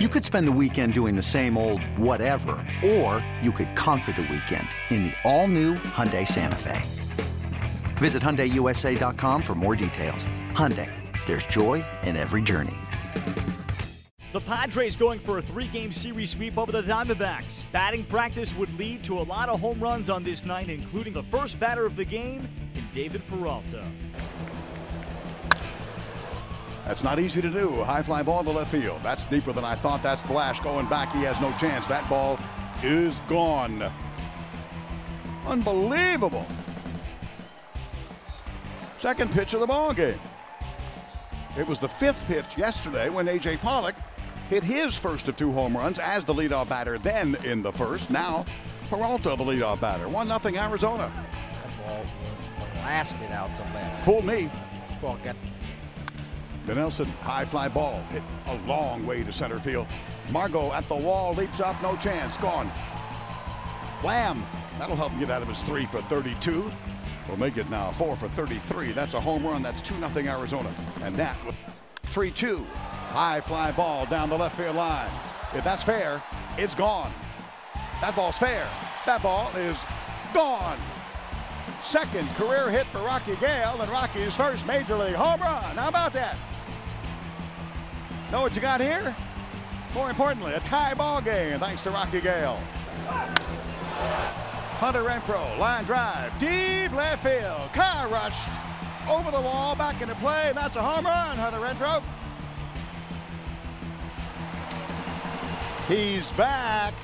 You could spend the weekend doing the same old whatever, or you could conquer the weekend in the all-new Hyundai Santa Fe. Visit HyundaiUSA.com for more details. Hyundai, there's joy in every journey. The Padres going for a three-game series sweep over the Diamondbacks. Batting practice would lead to a lot of home runs on this night, including the first batter of the game in David Peralta. That's not easy to do. High fly ball to left field. That's deeper than I thought. That's Blash going back. He has no chance. That ball is gone. Unbelievable. Second pitch of the ball game. It was the fifth pitch yesterday when A.J. Pollock hit his first of two home runs as the leadoff batter then in the first. Now Peralta, the leadoff batter. 1 0 Arizona. That ball was blasted out to left. Fool me. This ball got Nelson, high fly ball, hit a long way to center field. Margot at the wall, leaps up, no chance, gone. Lamb, that'll help him get out of his three for 32. We'll make it now four for 33. That's a home run. That's 2 0 Arizona. And that 3 2. High fly ball down the left field line. If that's fair, it's gone. That ball's fair. That ball is gone. Second career hit for Rocky Gale and Rocky's first major league home run. How about that? Know what you got here? More importantly, a tie ball game thanks to Rocky Gale. Hunter Renfroe, line drive, deep left field. Car rushed over the wall, back into play. That's a home run, Hunter Renfroe. He's back.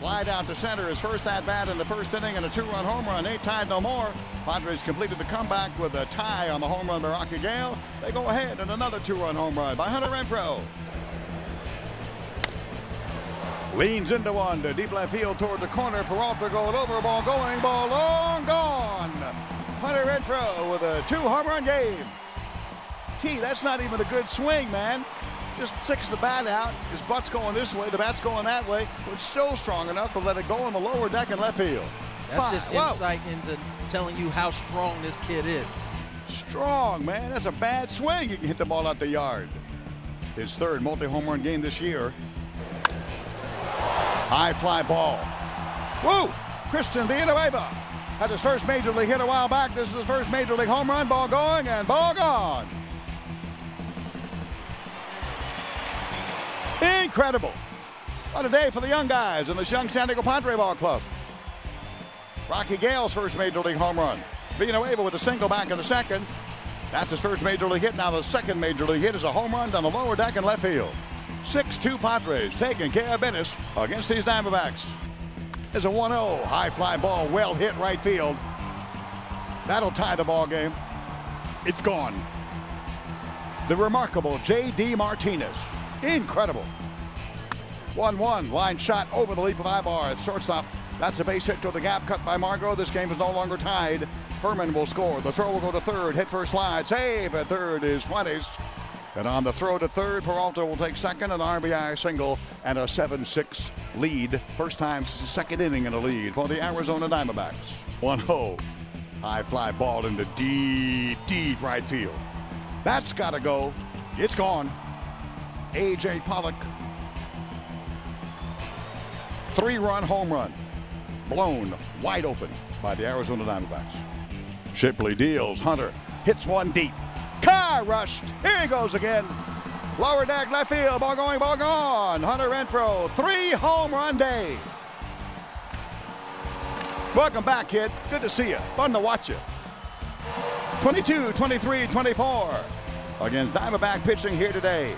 Fly down to center, his first at bat in the first inning, and a two run home run. Ain't tied no more. Padres completed the comeback with a tie on the home run by Rocky Gale. They go ahead and another two run home run by Hunter Renfroe. Leans into one to deep left field toward the corner. Peralta going over, ball going, ball long gone. Hunter Renfroe with a two home run game. T, that's not even a good swing, man just sticks the bat out. His butt's going this way, the bat's going that way, but still strong enough to let it go in the lower deck and left field. That's Five. just insight Whoa. into telling you how strong this kid is. Strong, man. That's a bad swing. You can hit the ball out the yard. His third multi-home run game this year. High fly ball. Woo! Christian Villanueva had his first major league hit a while back. This is his first major league home run. Ball going and ball gone. Incredible. What a day for the young guys in the young San Diego Padre Ball Club. Rocky Gale's first major league home run. Villanueva with a single back in the second. That's his first major league hit. Now the second major league hit is a home run down the lower deck in left field. 6-2 Padres taking care of business against these Diamondbacks. There's a 1-0 high fly ball, well hit right field. That'll tie the ball game. It's gone. The remarkable J.D. Martinez Incredible. 1-1, line shot over the leap of Aybar at shortstop. That's a base hit to the gap cut by Margot. This game is no longer tied. Herrmann will score. The throw will go to third. Hit first slide. Save at third is Fuentes. And on the throw to third, Peralta will take second, an RBI single, and a 7-6 lead. First time second inning in a lead for the Arizona Diamondbacks. 1-0. High fly ball into deep, deep right field. That's got to go. It's gone. A.J. Pollock. Three run home run. Blown wide open by the Arizona Diamondbacks. Shipley deals. Hunter hits one deep. Car rushed. Here he goes again. Lower deck, left field. Ball going, ball gone. Hunter Renfroe. Three home run day. Welcome back, kid. Good to see you. Fun to watch you. 22, 23, 24. Again, Diamondback pitching here today.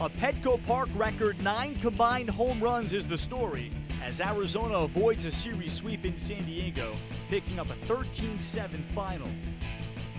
A Petco Park record nine combined home runs is the story as Arizona avoids a series sweep in San Diego, picking up a 13 7 final.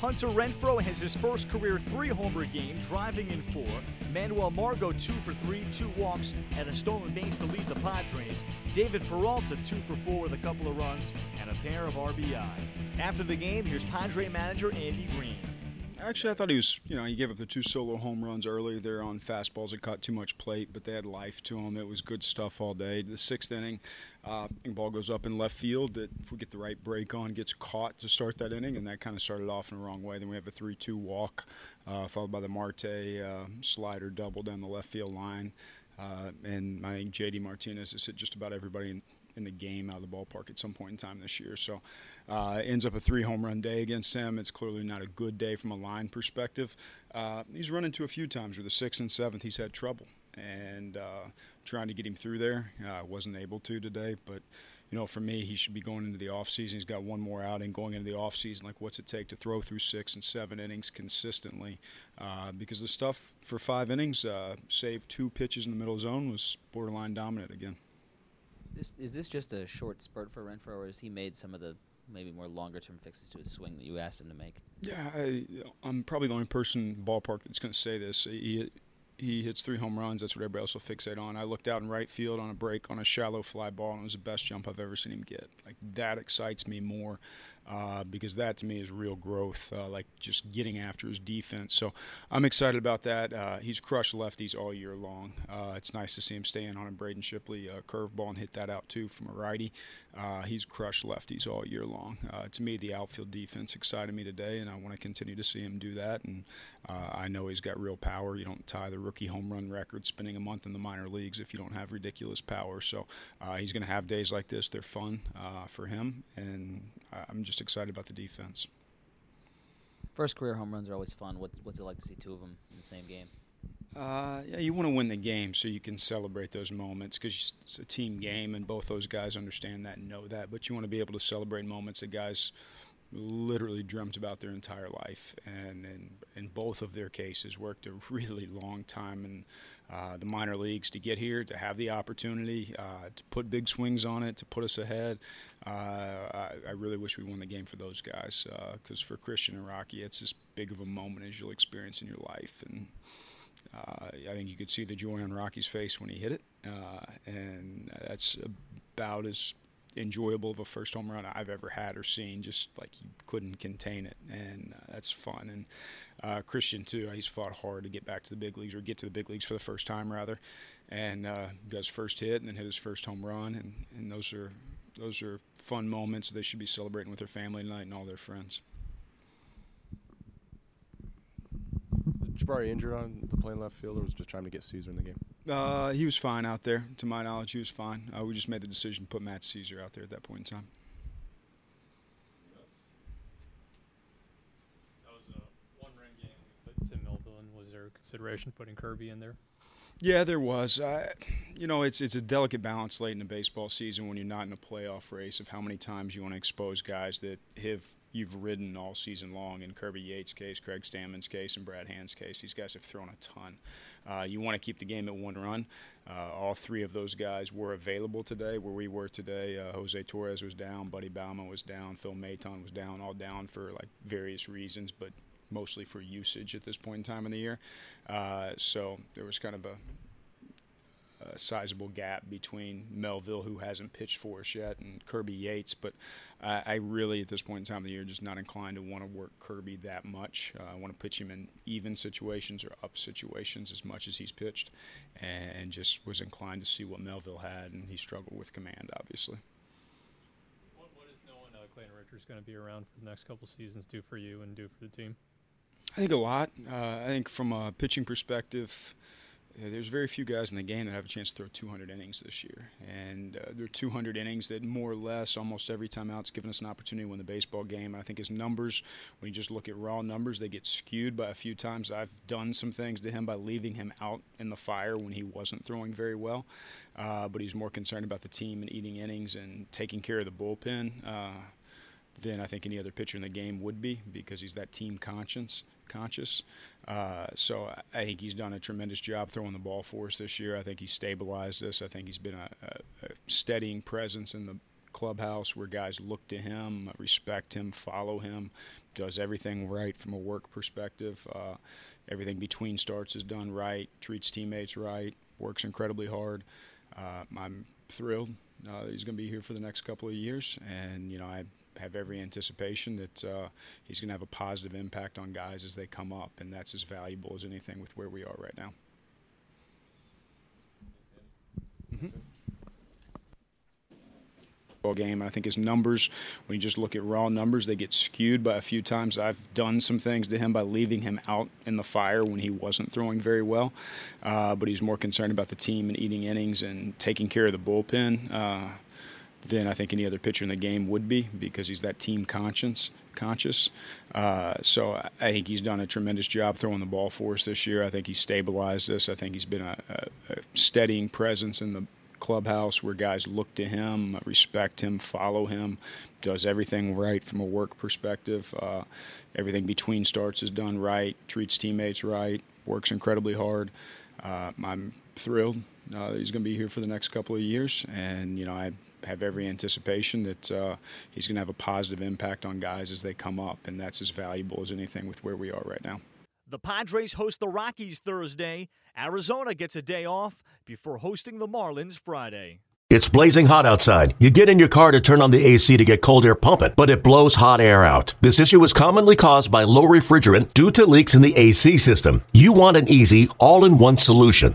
Hunter Renfroe has his first career three homer game, driving in four. Manuel Margot, two for three, two walks, and a stolen base to lead the Padres. David Peralta, two for four with a couple of runs and a pair of RBI. After the game, here's Padre manager Andy Green. Actually, I thought he was. You know, he gave up the two solo home runs early there on fastballs that caught too much plate, but they had life to them. It was good stuff all day. The sixth inning, uh, ball goes up in left field. That if we get the right break on, gets caught to start that inning, and that kind of started off in the wrong way. Then we have a three-two walk, uh, followed by the Marte uh, slider double down the left field line. Uh, and I think JD Martinez has hit just about everybody in, in, the game out of the ballpark at some point in time this year. So uh, ends up a three home run day against him. It's clearly not a good day from a line perspective. Uh, he's run into a few times where the sixth and seventh he's had trouble, and uh, trying to get him through there. Uh, wasn't able to today, but you know, for me, he should be going into the offseason. He's got one more outing going into the offseason. Like, what's it take to throw through six and seven innings consistently? Uh, because the stuff for five innings, uh, save two pitches in the middle zone, was borderline dominant again. Is, is this just a short spurt for Renfroe, or has he made some of the maybe more longer term fixes to his swing that you asked him to make? Yeah, I, am probably the only person ballpark that's going to say this. He, he hits three home runs. That's what everybody else will fixate on. I looked out in right field on a break on a shallow fly ball, and it was the best jump I've ever seen him get. Like that excites me more uh, because that to me is real growth, uh, like just getting after his defense. So I'm excited about that. Uh, he's crushed lefties all year long. Uh, it's nice to see him stay in on a Braden Shipley uh, curveball and hit that out too from a righty. Uh, he's crushed lefties all year long. to me, the outfield defense excited me today, and I want to continue to see him do that. And I know he's got real power. You don't tie the rookie home run record spending a month in the minor leagues if you don't have ridiculous power. So he's going to have days like this. They're fun for him, and I'm just just excited about the defense. First career home runs are always fun. What, what's it like to see two of them in the same game? Uh, yeah, you want to win the game so you can celebrate those moments because it's a team game and both those guys understand that and know that. But you want to be able to celebrate moments that guys literally dreamt about their entire life, and in, in both of their cases, worked a really long time in uh, the minor leagues to get here, to have the opportunity, uh, to put big swings on it, to put us ahead. Uh, I, I, really wish we won the game for those guys because uh, for Christian and Rocky, it's as big of a moment as you'll experience in your life. And uh, I think you could see the joy on Rocky's face when he hit it, and that's about as enjoyable of a first home run I've ever had or seen. Just like he couldn't contain it, and uh, that's fun. And uh, Christian too, he's fought hard to get back to the big leagues or get to the big leagues for the first time rather, and uh, got his first hit and then hit his first home run, and, and those are those are fun moments they should be celebrating with their family tonight and all their friends. Jabari injured on the plane left field, or was just trying to get Szczur in the game? Uh, he was fine out there. To my knowledge, he was fine. Uh, we just made the decision to put Matt Szczur out there at that point in time. That was a one-run game. But Tim Melville, was there consideration putting Kirby in there? Yeah, there was. Uh, you know, it's it's a delicate balance late in the baseball season when you're not in a playoff race of how many times you want to expose guys that have you've ridden all season long. In Kirby Yates' case, Craig Stammen's case, and Brad Hand's case, these guys have thrown a ton. Uh, you want to keep the game at one run. Uh, all three of those guys were available today, where we were today. Uh, Jose Torres was down, Buddy Baumann was down, Phil Maton was down, all down for like various reasons, but mostly for usage at this point in time in the year. Uh, so there was kind of a a sizable gap between Melville, who hasn't pitched for us yet, and Kirby Yates. But uh, I really, at this point in time of the year, just not inclined to want to work Kirby that much. Uh, I want to pitch him in even situations or up situations as much as he's pitched, and just was inclined to see what Melville had, and he struggled with command, obviously. What, what is knowing uh, Clayton Richard's going to be around for the next couple seasons do for you and do for the team? I think a lot. Uh, I think from a pitching perspective, there's very few guys in the game that have a chance to throw 200 innings this year, and uh, there are 200 innings that more or less almost every time out, it's given us an opportunity to win the baseball game. I think his numbers, when you just look at raw numbers, they get skewed by a few times. I've done some things to him by leaving him out in the fire when he wasn't throwing very well, uh, but he's more concerned about the team and eating innings and taking care of the bullpen. Uh, than I think any other pitcher in the game would be because he's that team conscious. Conscious, uh, so I think he's done a tremendous job throwing the ball for us this year. I think he's stabilized us. I think he's been a, a, a steadying presence in the clubhouse where guys look to him, respect him, follow him, does everything right from a work perspective. Uh, everything between starts is done right, treats teammates right, works incredibly hard. Uh, I'm thrilled uh, he's going to be here for the next couple of years, and you know I have every anticipation that uh, he's going to have a positive impact on guys as they come up, and that's as valuable as anything with where we are right now. Mm-hmm game. I think his numbers, when you just look at raw numbers, they get skewed by a few times. I've done some things to him by leaving him out in the fire when he wasn't throwing very well, uh, but he's more concerned about the team and eating innings and taking care of the bullpen. Uh, than I think any other pitcher in the game would be because he's that team conscious. Conscious, uh, so I think he's done a tremendous job throwing the ball for us this year. I think he's stabilized us. I think he's been a, a, a steadying presence in the clubhouse where guys look to him, respect him, follow him, does everything right from a work perspective. Uh, everything between starts is done right, treats teammates right, works incredibly hard. Uh, I'm thrilled uh, that he's going to be here for the next couple of years, and you know I have every anticipation that uh, he's going to have a positive impact on guys as they come up, and that's as valuable as anything with where we are right now. The Padres host the Rockies Thursday. Arizona gets a day off before hosting the Marlins Friday. It's blazing hot outside. You get in your car to turn on the AC to get cold air pumping, but it blows hot air out. This issue is commonly caused by low refrigerant due to leaks in the AC system. You want an easy, all in one solution